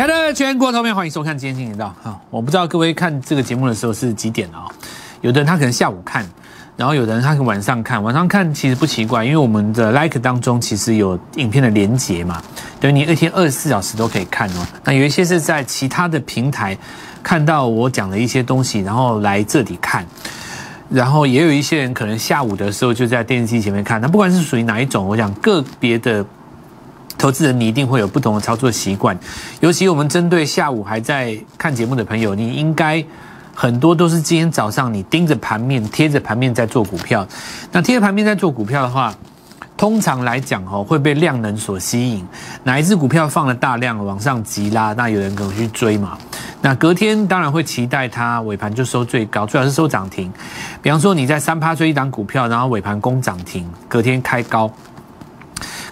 亲爱的全国投票，欢迎收看今天新闻道。好，我不知道各位看这个节目的时候是几点啊、有的人他可能下午看，然后有的人他可能晚上看。晚上看其实不奇怪，因为我们的 Like 当中其实有影片的连结嘛，等于你一天二十四小时都可以看哦。那有一些是在其他的平台看到我讲的一些东西，然后来这里看。然后也有一些人可能下午的时候就在电视机前面看。那不管是属于哪一种，我想个别的。投资人，你一定会有不同的操作习惯，尤其我们针对下午还在看节目的朋友，你应该很多都是今天早上你盯着盘面、贴着盘面在做股票。那贴着盘面在做股票的话，通常来讲哦会被量能所吸引，哪一只股票放了大量往上急拉，那有人可能去追嘛。那隔天当然会期待它尾盘就收最高，最好是收涨停。比方说你在三趴追一档股票，然后尾盘攻涨停，隔天开高。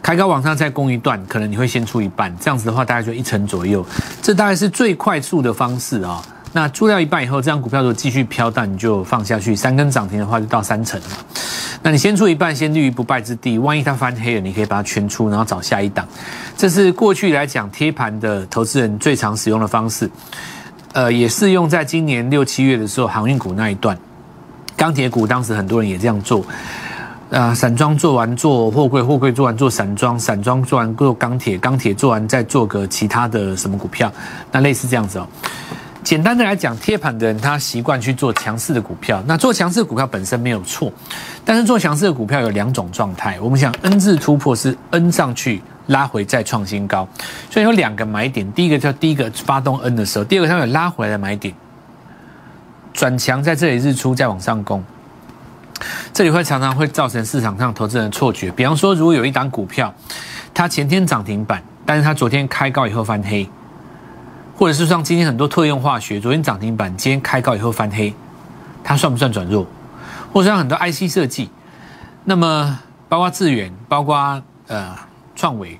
开高往上再攻一段，可能你会先出一半，这样子的话大概就一成左右，这大概是最快速的方式啊、那出掉一半以后，这张股票如果继续飘荡，你就放下去，三根涨停的话就到三成了。那你先出一半，先立于不败之地，万一它翻黑了，你可以把它全出，然后找下一档。这是过去来讲贴盘的投资人最常使用的方式，呃，也适用在今年六七月的时候航运股那一段，钢铁股当时很多人也这样做。啊，散装做完做货柜，货柜做完做散装，散装做完做钢铁，钢铁做完再做个其他的什么股票，那类似这样子哦。简单的来讲，贴盘的人他习惯去做强势的股票，那做强势股票本身没有错，但是做强势的股票有两种状态。我们想 N 字突破是 N 上去拉回再创新高，所以有两个买点，第一个叫第一个发动 N 的时候，第二个它有拉回来的买点，转强在这里日出再往上攻。这里会常常会造成市场上投资人的错觉，比方说，如果有一档股票，它前天涨停板，但是它昨天开高以后翻黑，或者是像今天很多特用化学，昨天涨停板，今天开高以后翻黑，它算不算转弱？或者像很多 IC 设计，那么包括智远，包括呃创维，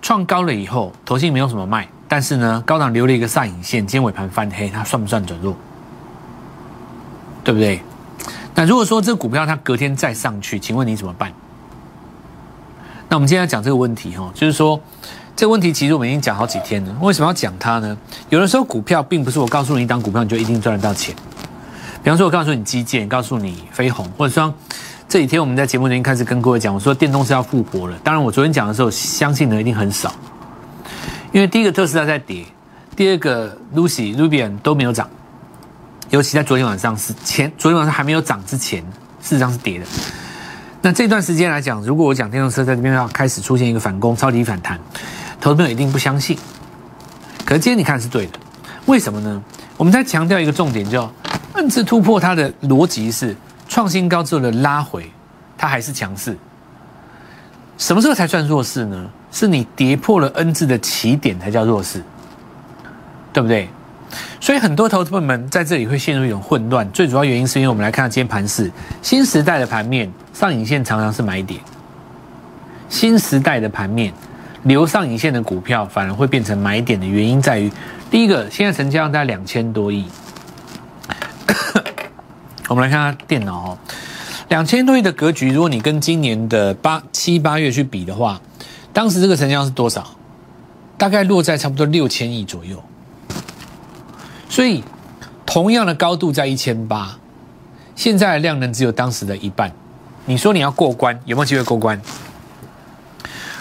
创高了以后，投信没有什么卖，但是呢，高档留了一个上影线，今天尾盘翻黑，它算不算转弱？对不对？那如果说这股票它隔天再上去，请问你怎么办？那我们今天要讲这个问题哈，就是说这个问题其实我们已经讲好几天了。为什么要讲它呢？有的时候股票并不是我告诉你一档股票你就一定赚得到钱。比方说，我告诉你基建，告诉你飞鸿，或者说这几天我们在节目里面开始跟各位讲，我说电动车要复活了。当然，我昨天讲的时候，相信的一定很少，因为第一个特斯拉在跌，第二个 Lucy、Rubian 都没有涨。尤其在昨天晚上是前，昨天晚上还没有涨之前，事实上是跌的。那这段时间来讲，如果我讲电动车在这边要开始出现一个反攻、超级反弹，投资朋友一定不相信。可是今天你看是对的，为什么呢？我们在强调一个重点，叫 N 字突破，它的逻辑是创新高之后的拉回，它还是强势。什么时候才算弱势呢？是你跌破了 N 字的起点才叫弱势，对不对？所以很多投资朋友们在这里会陷入一种混乱，最主要原因是因为我们来看今天盘市，新时代的盘面上影线常常是买点，新时代的盘面留上影线的股票反而会变成买点的原因在于，第一个现在成交量大概两千多亿，我们来看下电脑哦，两千多亿的格局，如果你跟今年的八七八月去比的话，当时这个成交量是多少？大概落在差不多六千亿左右。所以，同样的高度在一千八，现在的量能只有当时的一半。你说你要过关，有没有机会过关？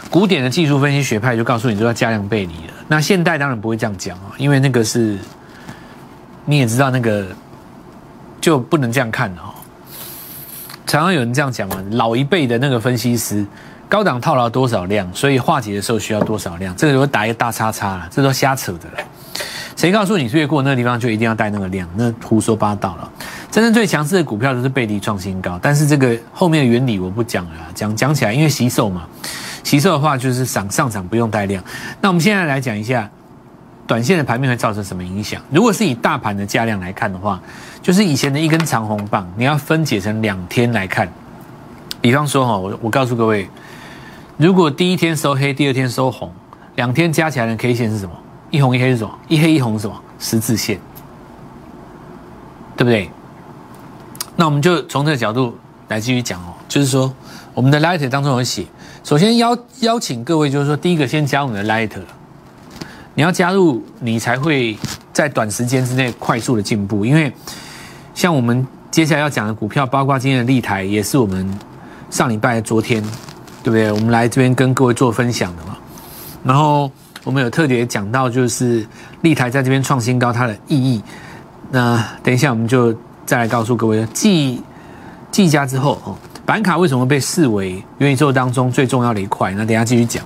古典的技术分析学派就告诉你，说要加量背离了。那现代当然不会这样讲啊，因为那个是你也知道，那个就不能这样看哦。常常有人这样讲嘛，老一辈的那个分析师，高档套牢多少量，所以化解的时候需要多少量，这个就会打一个大叉叉了，这都瞎扯的了。谁告诉你越过那个地方就一定要带那个量？那胡说八道了。真正最强势的股票都是背离创新高，但是这个后面的原理我不讲了，讲讲起来，因为吸售嘛，吸售的话就是上上涨不用带量。那我们现在来讲一下，短线的盘面会造成什么影响？如果是以大盘的价量来看的话，就是以前的一根长红棒，你要分解成两天来看。比方说哈，我我告诉各位，如果第一天收黑，第二天收红，两天加起来的 K 线是什么？一红一黑是什么？一黑一红是什么？十字线，对不对？那我们就从这个角度来继续讲哦，就是说我们的 Light 当中有写，首先邀邀请各位，就是说第一个先加我们的 Light，你要加入，你才会在短时间之内快速的进步。因为像我们接下来要讲的股票，包括今天的立台，也是我们上礼拜昨天，对不对？我们来这边跟各位做分享的嘛。然后我们有特别讲到，就是立台在这边创新高，它的意义。那等一下我们就再来告诉各位，继继家之后哦，板卡为什么被视为元宇宙当中最重要的一块？那等下继续讲。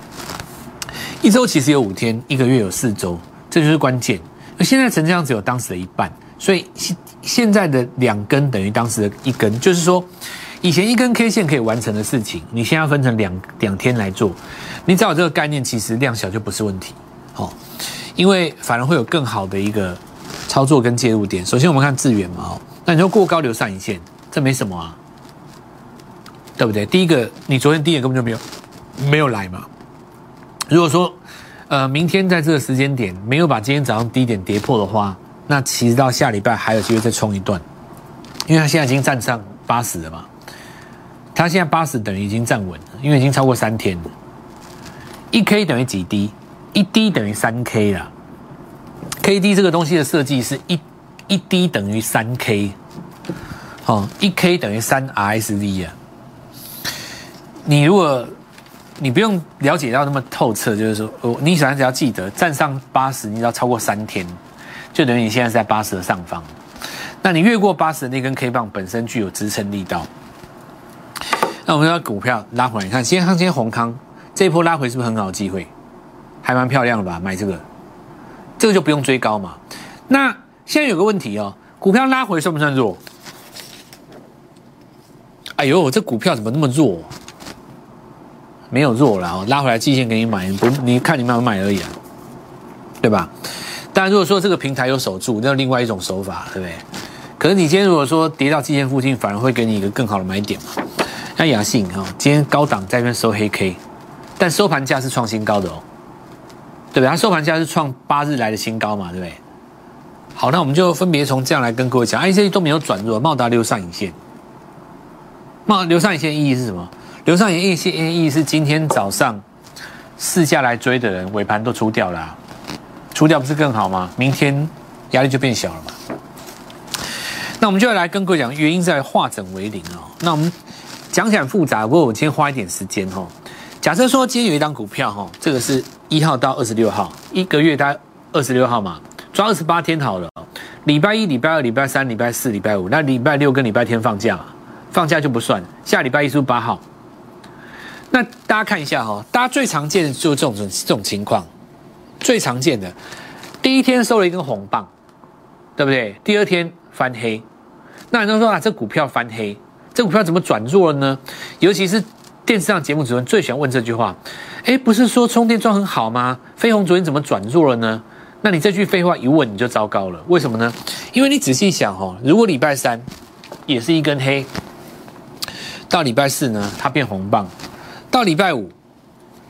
一周其实有五天，一个月有四周，这就是关键。那现在成交量只有当时的一半，所以现现在的两根等于当时的一根，就是说，以前一根 K 线可以完成的事情，你现在要分成两两天来做。你只要有这个概念，其实量小就不是问题，哦，因为反而会有更好的一个操作跟介入点。首先我们看智远嘛，哦，那你说过高留上影线，这没什么啊，对不对？第一个，你昨天低点根本就没有没有来嘛。如果说，呃，明天在这个时间点没有把今天早上低点跌破的话，那其实到下礼拜还有机会再冲一段，因为它现在已经站上八十了嘛，它现在八十等于已经站稳了，因为已经超过三天了。一 K 等于几低？一低等于三 K 啦。K D 这个东西的设计是一一低等于三 K，哦，一 K 等于三 R S D 啊。你如果你不用了解到那么透彻，就是说，哦，你首先只要记得站上八十，你只要超过三天，就等于你现在是在八十的上方。那你越过八十的那根 K 棒本身具有支撑力道。那我们要股票拉回来，你看，今天今天宏康这一波拉回是不是很好的机会？还蛮漂亮的吧？买这个，这个就不用追高嘛。那现在有个问题哦，股票拉回算不算弱？哎呦，这股票怎么那么弱？没有弱了哦，拉回来季线给你买，不，你看你买不买而已啊，对吧？但，如果说这个平台有守住，那另外一种手法，对不对？可是你今天如果说跌到季线附近，反而会给你一个更好的买点嘛。那雅信哈，今天高档在那边收黑 K，但收盘价是创新高的哦，对不对？它收盘价是创八日来的新高嘛，对不对？好，那我们就分别从这样来跟各位讲，，I C 都没有转弱，茂达留上影线，茂留上影线意义是什么？刘上影线意义是今天早上试下来追的人尾盘都出掉了，出掉不是更好吗？明天压力就变小了嘛。那我们就要来跟各位讲，原因在化整为零哦。那我们讲起来复杂，不过我今天花一点时间哈。假设说今天有一张股票哈，这个是一号到二十六号，一个月大概二十六号嘛，抓二十八天好了。礼拜一、礼拜二、礼拜三、礼拜四、礼拜五，那礼拜六跟礼拜天放假，放假就不算。下礼拜一是八号。那大家看一下哈，大家最常见的就是这种这种情况，最常见的，第一天收了一根红棒，对不对？第二天翻黑，那很多人说啊，这股票翻黑，这股票怎么转弱了呢？尤其是电视上节目主持人最喜欢问这句话，哎，不是说充电桩很好吗？飞鸿昨天怎么转弱了呢？那你这句废话一问你就糟糕了，为什么呢？因为你仔细想哦，如果礼拜三也是一根黑，到礼拜四呢，它变红棒。到礼拜五，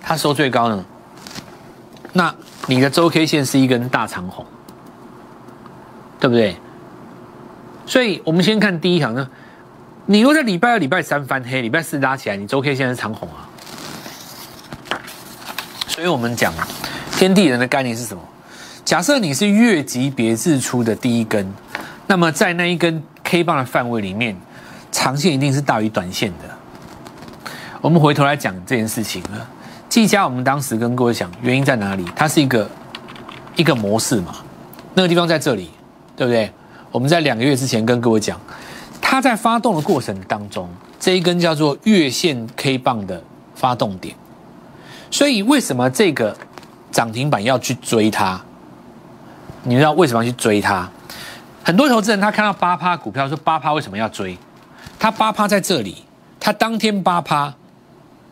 它收最高呢，那你的周 K 线是一根大长红，对不对？所以我们先看第一行呢，你如果在礼拜二、礼拜三翻黑，礼拜四拉起来，你周 K 线是长红啊。所以我们讲天地人的概念是什么？假设你是月级别日出的第一根，那么在那一根 K 棒的范围里面，长线一定是大于短线的。我们回头来讲这件事情啊，技嘉我们当时跟各位讲原因在哪里？它是一个一个模式嘛，那个地方在这里，对不对？我们在两个月之前跟各位讲，它在发动的过程当中，这一根叫做月线 K 棒的发动点，所以为什么这个涨停板要去追它？你知道为什么要去追它？很多投资人他看到八趴股票说八趴为什么要追？它八趴在这里，它当天八趴。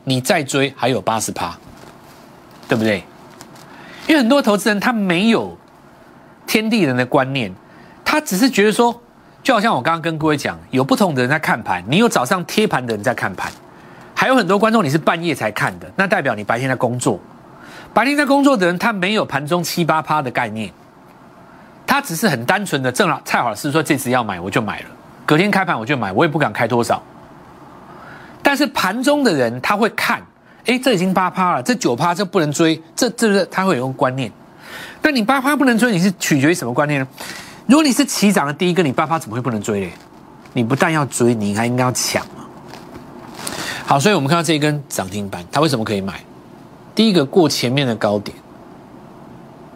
你再追还有八十趴，对不对？因为很多投资人他没有天地人的观念，他只是觉得说，就好像我刚刚跟各位讲，有不同的人在看盘，你有早上贴盘的人在看盘，还有很多观众你是半夜才看的，那代表你白天在工作。白天在工作的人，他没有盘中七八趴的概念，他只是很单纯的正好蔡老师说这次要买我就买了，隔天开盘我就买，我也不敢开多少。但是盘中的人他会看，哎，这已经八趴了，这九趴这不能追，这这是他会有个观念。但你八趴不能追，你是取决于什么观念呢？如果你是起涨的第一个，你爸爸怎么会不能追嘞？你不但要追，你还应该要抢嘛。好，所以我们看到这一根涨停板，它为什么可以买？第一个过前面的高点，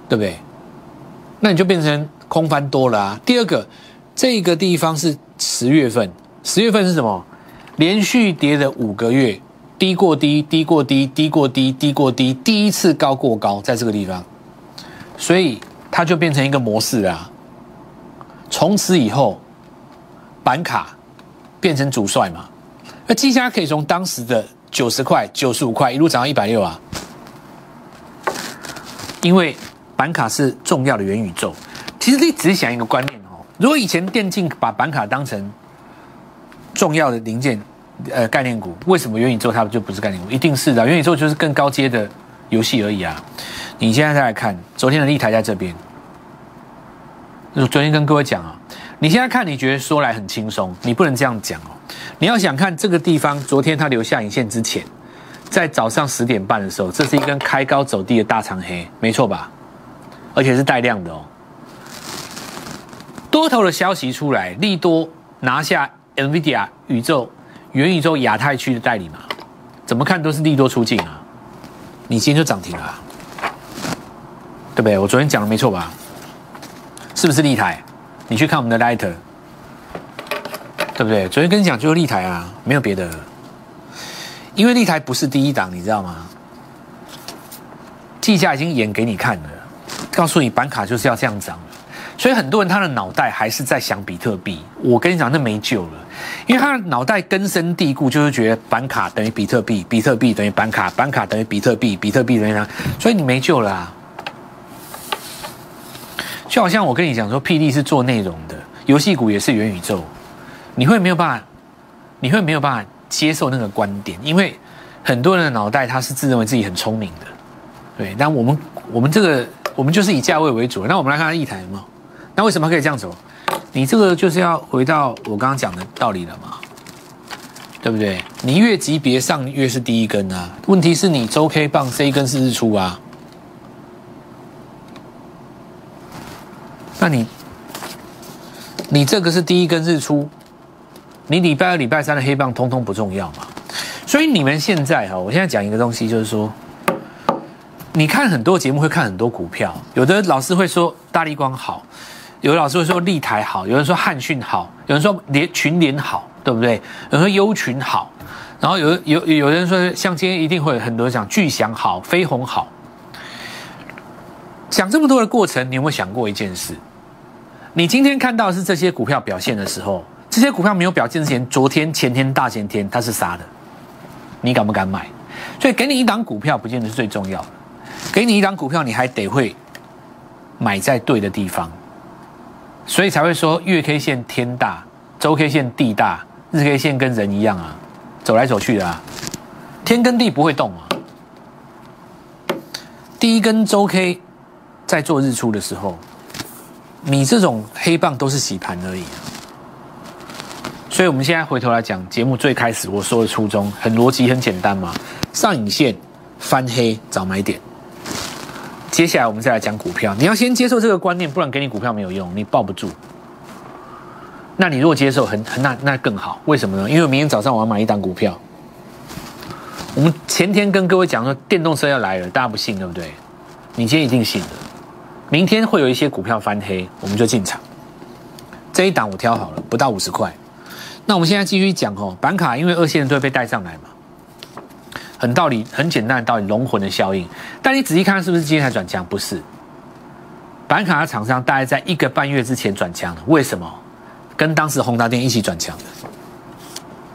对不对？那你就变成空翻多了啊。第二个，这个地方是十月份，十月份是什么？连续跌了五个月，低过低，低过低，低过低，低过低，第一次高过高，在这个地方，所以它就变成一个模式啊。从此以后，板卡变成主帅嘛。那技嘉可以从当时的九十块、九十五块一路涨到一百六啊，因为板卡是重要的元宇宙。其实你只是想一个观念哦，如果以前电竞把板卡当成重要的零件，呃，概念股，为什么元宇宙它就不是概念股？一定是的，元宇宙就是更高阶的游戏而已啊。你现在再来看，昨天的立台在这边。我昨天跟各位讲啊，你现在看你觉得说来很轻松，你不能这样讲哦。你要想看这个地方，昨天它留下影线之前，在早上十点半的时候，这是一根开高走低的大长黑，没错吧？而且是带量的哦。多头的消息出来，利多拿下 NVIDIA 宇宙元宇宙亚太区的代理嘛？怎么看都是利多出境啊！你今天就涨停了，对不对？我昨天讲的没错吧？是不是立台？你去看我们的 Lighter，对不对？昨天跟你讲就是立台啊，没有别的。因为立台不是第一档，你知道吗？计价已经演给你看了，告诉你板卡就是要这样涨，所以很多人他的脑袋还是在想比特币。我跟你讲，那没救了，因为他的脑袋根深蒂固，就是觉得板卡等于比特币，比特币等于板卡，板卡等于比特币，比特币等于啥，所以你没救了啊。就好像我跟你讲说，，PD 是做内容的，游戏股也是元宇宙，你会没有办法，你会没有办法接受那个观点，因为很多人的脑袋他是自认为自己很聪明的，对。但我们我们这个我们就是以价位为主，那我们来看看一台嘛，那为什么可以这样走？你这个就是要回到我刚刚讲的道理了嘛，对不对？你越级别上越是第一根啊，问题是你周 K 棒这一根是日出啊。那你，你这个是第一根日出，你礼拜二、礼拜三的黑棒通通不重要嘛？所以你们现在哈，我现在讲一个东西，就是说，你看很多节目会看很多股票，有的老师会说大力光好，有的老师会说立台好，有人说汉讯好，有人说联群联好，对不对？有人说优群好，然后有有有人说像今天一定会有很多讲巨祥好、飞鸿好，讲这么多的过程，你有没有想过一件事？你今天看到是这些股票表现的时候，这些股票没有表现之前，昨天、前天、大前天它是杀的，你敢不敢买？所以给你一档股票不见得是最重要的，给你一档股票你还得会买在对的地方，所以才会说月 K 线天大，周 K 线地大，日 K 线跟人一样啊，走来走去的啊，天跟地不会动啊。第一根周 K 在做日出的时候。你这种黑棒都是洗盘而已，所以我们现在回头来讲节目最开始我说的初衷，很逻辑很简单嘛，上影线翻黑找买点。接下来我们再来讲股票，你要先接受这个观念，不然给你股票没有用，你抱不住。那你如果接受，很很那那更好，为什么呢？因为明天早上我要买一档股票。我们前天跟各位讲说电动车要来了，大家不信对不对？你今天一定信了。明天会有一些股票翻黑，我们就进场。这一档我挑好了，不到五十块。那我们现在继续讲哦，板卡因为二线都会被带上来嘛，很道理，很简单的道理，龙魂的效应。但你仔细看，是不是今天才转强？不是，板卡的厂商大概在一个半月之前转强了。为什么？跟当时宏达电一起转强的，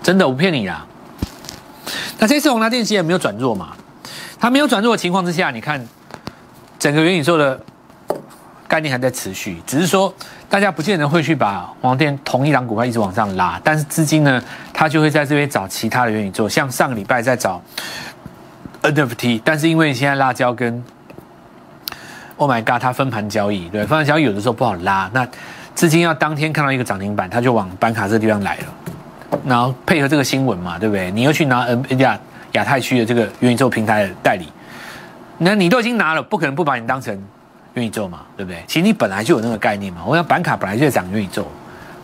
真的，我不骗你啦。那这次宏达电其实也没有转弱嘛，它没有转弱的情况之下，你看整个元宇宙的。概念还在持续，只是说大家不见得会去把黄电同一档股票一直往上拉，但是资金呢，它就会在这边找其他的元宇宙，像上个礼拜在找 NFT，但是因为现在辣椒跟 Oh my God，它分盘交易，对，分盘交易有的时候不好拉，那资金要当天看到一个涨停板，它就往板卡这地方来了，然后配合这个新闻嘛，对不对？你又去拿 N 亚亚太区的这个元宇宙平台的代理，那你都已经拿了，不可能不把你当成。元宇宙嘛，对不对？其实你本来就有那个概念嘛。我想板卡本来就在涨元宇宙，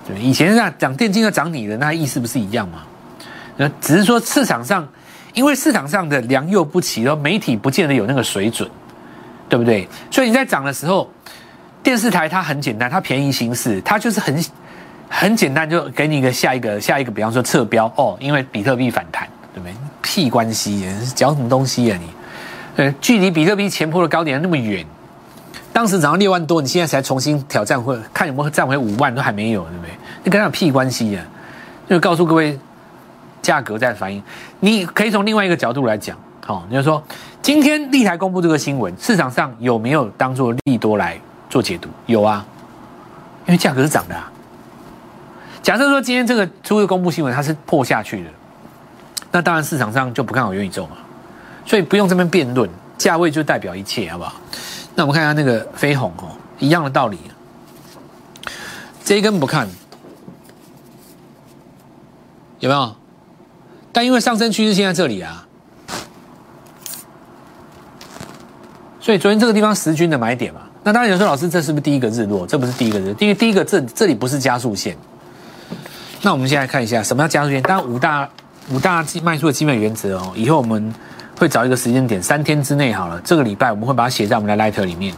对，以前在涨电竞要涨你的，那意思不是一样吗？那只是说市场上，因为市场上的良莠不齐，然后媒体不见得有那个水准，对不对？所以你在涨的时候，电视台它很简单，它便宜行事，它就是很很简单，就给你一个下一个下一个，比方说测标哦，因为比特币反弹，对不对？屁关系，讲什么东西啊你？呃，距离比特币前坡的高点那么远，当时涨到六万多，你现在才重新挑战，或看有没有站回五万都还没有，对不对？你跟他有屁关系呀？就告诉各位。价格在反应，你可以从另外一个角度来讲，好，你就说今天立台公布这个新闻，市场上有没有当做利多来做解读？有啊，因为价格是涨的啊。假设说今天这个出个公布新闻，它是破下去的，那当然市场上就不看好元宇宙嘛，所以不用这边辩论，价位就代表一切，好不好？那我们看一下那个飞鸿哦，一样的道理，这一根不看，有没有？但因为上升趋势线在这里啊，所以昨天这个地方十均的买点嘛。那当然有人说，老师这是不是第一个日落？这不是第一个日，因为第一个这这里不是加速线。那我们现在看一下什么叫加速线。当然五大五大卖出的基本原则哦，以后我们会找一个时间点，三天之内好了。这个礼拜我们会把它写在我们的 Lighter 里面。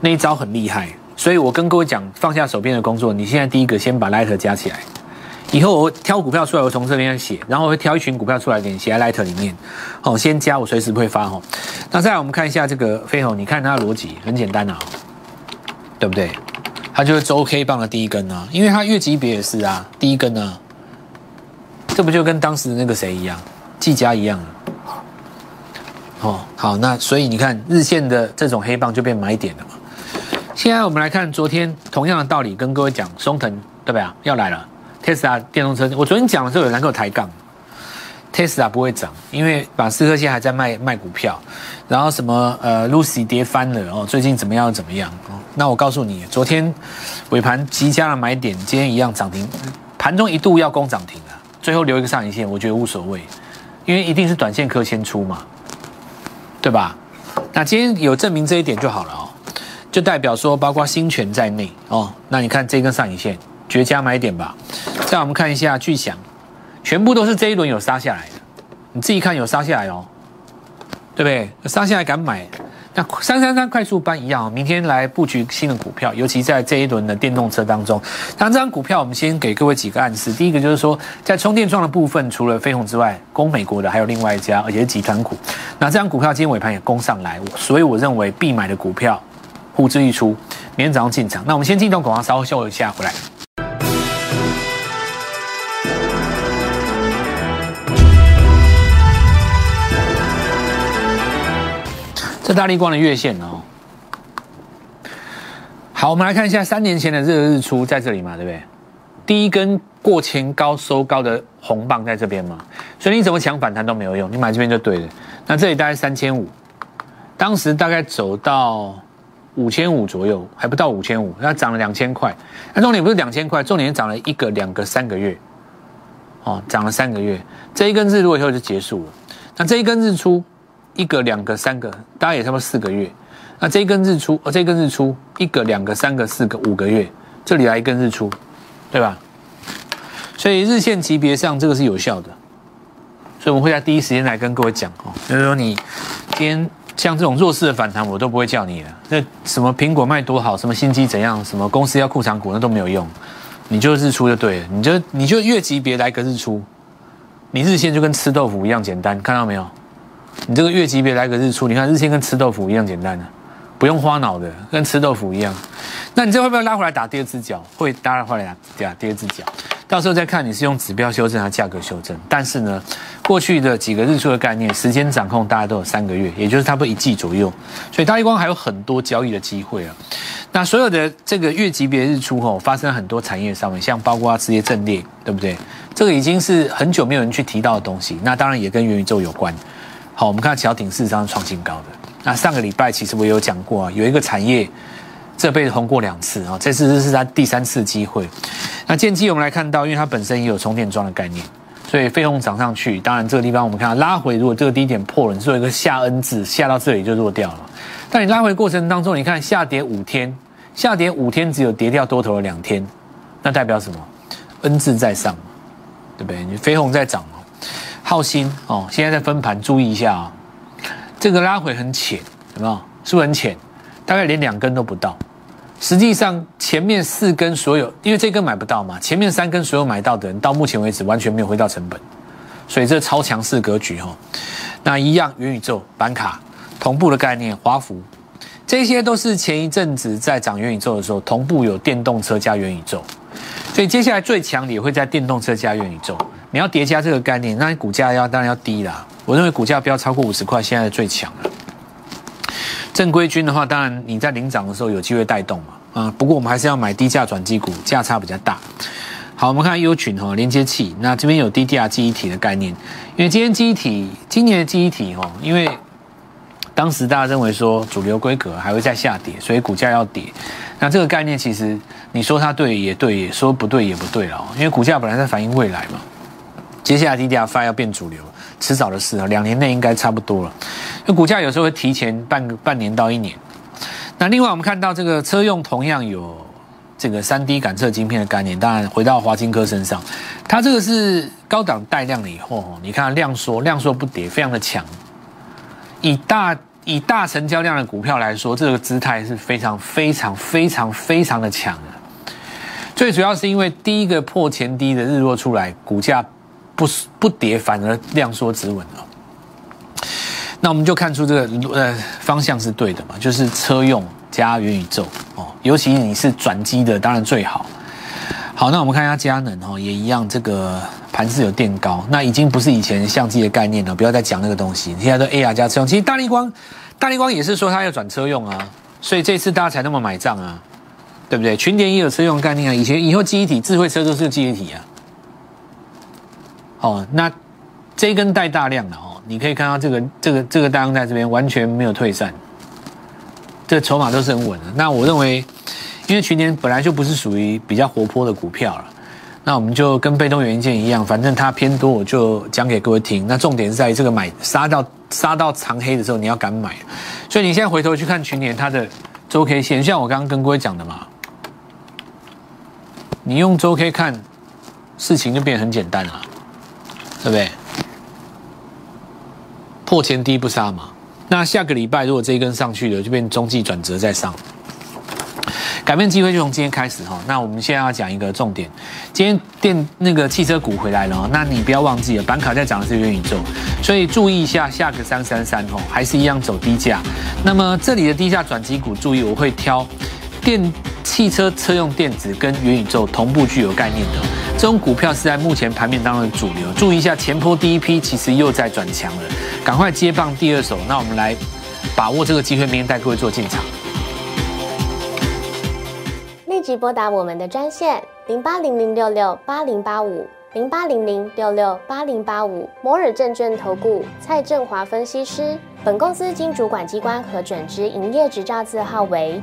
那一招很厉害，所以我跟各位讲，放下手边的工作，你现在第一个先把 Lighter 加起来。以后我挑股票出来，我从这边写，然后我会挑一群股票出来给你写在 Light 里面。好，先加，我随时会发哈。那再来我们看一下这个飞鸿，你看它的逻辑很简单啊，对不对？它就是周 K 棒的第一根啊，因为它月级别也是啊，第一根啊，这不就跟当时那个谁一样，技嘉一样哦，好，那所以你看日线的这种黑棒就变买点了嘛。现在我们来看昨天同样的道理，跟各位讲，松藤对不对啊？要来了。Tesla 电动车，我昨天讲的时候有人跟我抬杠，Tesla 不会涨，因为马斯克现在还在卖卖股票，然后什么呃 Lucy 跌翻了哦，最近怎么样怎么样哦？那我告诉你，昨天尾盘即将的买点，今天一样涨停，盘中一度要攻涨停啊，最后留一个上影线，我觉得无所谓，因为一定是短线客先出嘛，对吧？那今天有证明这一点就好了哦，就代表说包括新权在内哦，那你看这根上影线。绝佳买点吧，再我们看一下巨响，全部都是这一轮有杀下来的，你自己看有杀下来哦，对不对？杀下来敢买，那三三三快速班一样，明天来布局新的股票，尤其在这一轮的电动车当中。那这张股票我们先给各位几个暗示，第一个就是说，在充电桩的部分，除了飞鸿之外，攻美国的还有另外一家，而且是集团股。那这张股票今天尾盘也攻上来，所以我认为必买的股票呼之欲出，明天早上进场。那我们先进段广告，稍后休一下回来。这大力光的月线哦，好，我们来看一下三年前的这个日出在这里嘛，对不对？第一根过前高收高的红棒在这边嘛，所以你怎么抢反弹都没有用，你买这边就对了。那这里大概三千五，当时大概走到五千五左右，还不到五千五，那涨了两千块。那重点不是两千块，重点涨了一个、两个、三个月，哦，涨了三个月。这一根日落以后就结束了。那这一根日出。一个、两个、三个，大概也差不多四个月。那这一根日出，哦，这一根日出，一个、两个、三个、四个、五个月，这里来一根日出，对吧？所以日线级别上这个是有效的。所以我们会在第一时间来跟各位讲哦，就是说你今天像这种弱势的反弹，我都不会叫你了。那什么苹果卖多好，什么新机怎样，什么公司要库藏股，那都没有用。你就日出就对了，你就你就月级别来个日出，你日线就跟吃豆腐一样简单，看到没有？你这个月级别来个日出，你看日线跟吃豆腐一样简单的，不用花脑的，跟吃豆腐一样。那你这会不会拉回来打第二只脚？会拉回来打第二只脚，到时候再看你是用指标修正还是价格修正。但是呢，过去的几个日出的概念，时间掌控大家都有三个月，也就是差不多一季左右，所以大一光还有很多交易的机会啊。那所有的这个月级别日出后，发生很多产业上面，像包括这些阵列，对不对？这个已经是很久没有人去提到的东西。那当然也跟元宇宙有关。好，我们看桥顶事实上创新高的。那上个礼拜其实我有讲过啊，有一个产业这辈子红过两次啊，这次是它第三次机会。那剑机我们来看到，因为它本身也有充电桩的概念，所以费用涨上去。当然这个地方我们看到拉回，如果这个低点破了，你做一个下 N 字下到这里就弱掉了。但你拉回过程当中，你看下跌五天，下跌五天只有跌掉多头的两天，那代表什么？N 字在上，对不对？你飞鸿在涨，浩鑫哦，现在在分盘，注意一下啊，这个拉回很浅，有没有？是不是很浅？大概连两根都不到。实际上前面四根所有，因为这根买不到嘛，前面三根所有买到的人，到目前为止完全没有回到成本，所以这超强势格局哈。那一样元宇宙板卡同步的概念，华孚这些都是前一阵子在涨元宇宙的时候，同步有电动车加元宇宙，所以接下来最强也会在电动车加元宇宙。你要叠加这个概念，那你股价要当然要低啦。我认为股价不要超过五十块，现在最强了。正规军的话，当然你在领涨的时候有机会带动嘛，啊，不过我们还是要买低价转机股，价差比较大。好，我们看 U 群哈，连接器，那这边有 DDR 记忆体的概念，因为今天记忆体，今年的记忆体哈，因为当时大家认为说主流规格还会再下跌，所以股价要跌。那这个概念其实你说它对也对，也说不对也不对了，因为股价本来在反映未来嘛，接下来 DDR5 要变主流。迟早的事啊，两年内应该差不多了。那股价有时候会提前半个半年到一年。那另外我们看到这个车用同样有这个三 D 感测晶片的概念，当然回到华金科身上，它这个是高档带量了以后，你看量缩量缩不跌，非常的强。以大以大成交量的股票来说，这个姿态是非常非常非常非常的强的。最主要是因为第一个破前低的日落出来，股价。不不跌，反而量缩止稳了。那我们就看出这个呃方向是对的嘛，就是车用加元宇宙哦，尤其你是转机的，当然最好。好，那我们看一下佳能哦，也一样，这个盘是有垫高，那已经不是以前相机的概念了，不要再讲那个东西。现在都 AR 加车用，其实大力光，大力光也是说它要转车用啊，所以这次大家才那么买账啊，对不对？群联也有车用概念啊，以前以后记忆体智慧车都是记忆体啊。哦，那这一根带大量的哦，你可以看到这个这个这个大量在这边完全没有退散，这筹码都是很稳的。那我认为，因为去年本来就不是属于比较活泼的股票了，那我们就跟被动元件一样，反正它偏多，我就讲给各位听。那重点是在于这个买杀到杀到长黑的时候，你要敢买。所以你现在回头去看去年它的周 K 线，像我刚刚跟各位讲的嘛，你用周 K 看，事情就变得很简单了。对不对？破前低不杀嘛？那下个礼拜如果这一根上去了，就变中继转折再上，改变机会就从今天开始哈。那我们现在要讲一个重点，今天电那个汽车股回来了，那你不要忘记了，板卡在涨的是元宇宙，所以注意一下下个三三三哦，还是一样走低价。那么这里的低价转机股，注意我会挑电汽车车用电子跟元宇宙同步具有概念的。这种股票是在目前盘面当中的主流，注意一下前坡第一批其实又在转强了，赶快接棒第二手。那我们来把握这个机会，明天带各位做进场。立即拨打我们的专线零八零零六六八零八五零八零零六六八零八五摩尔证券投顾蔡振华分析师。本公司经主管机关核准之营业执照字号为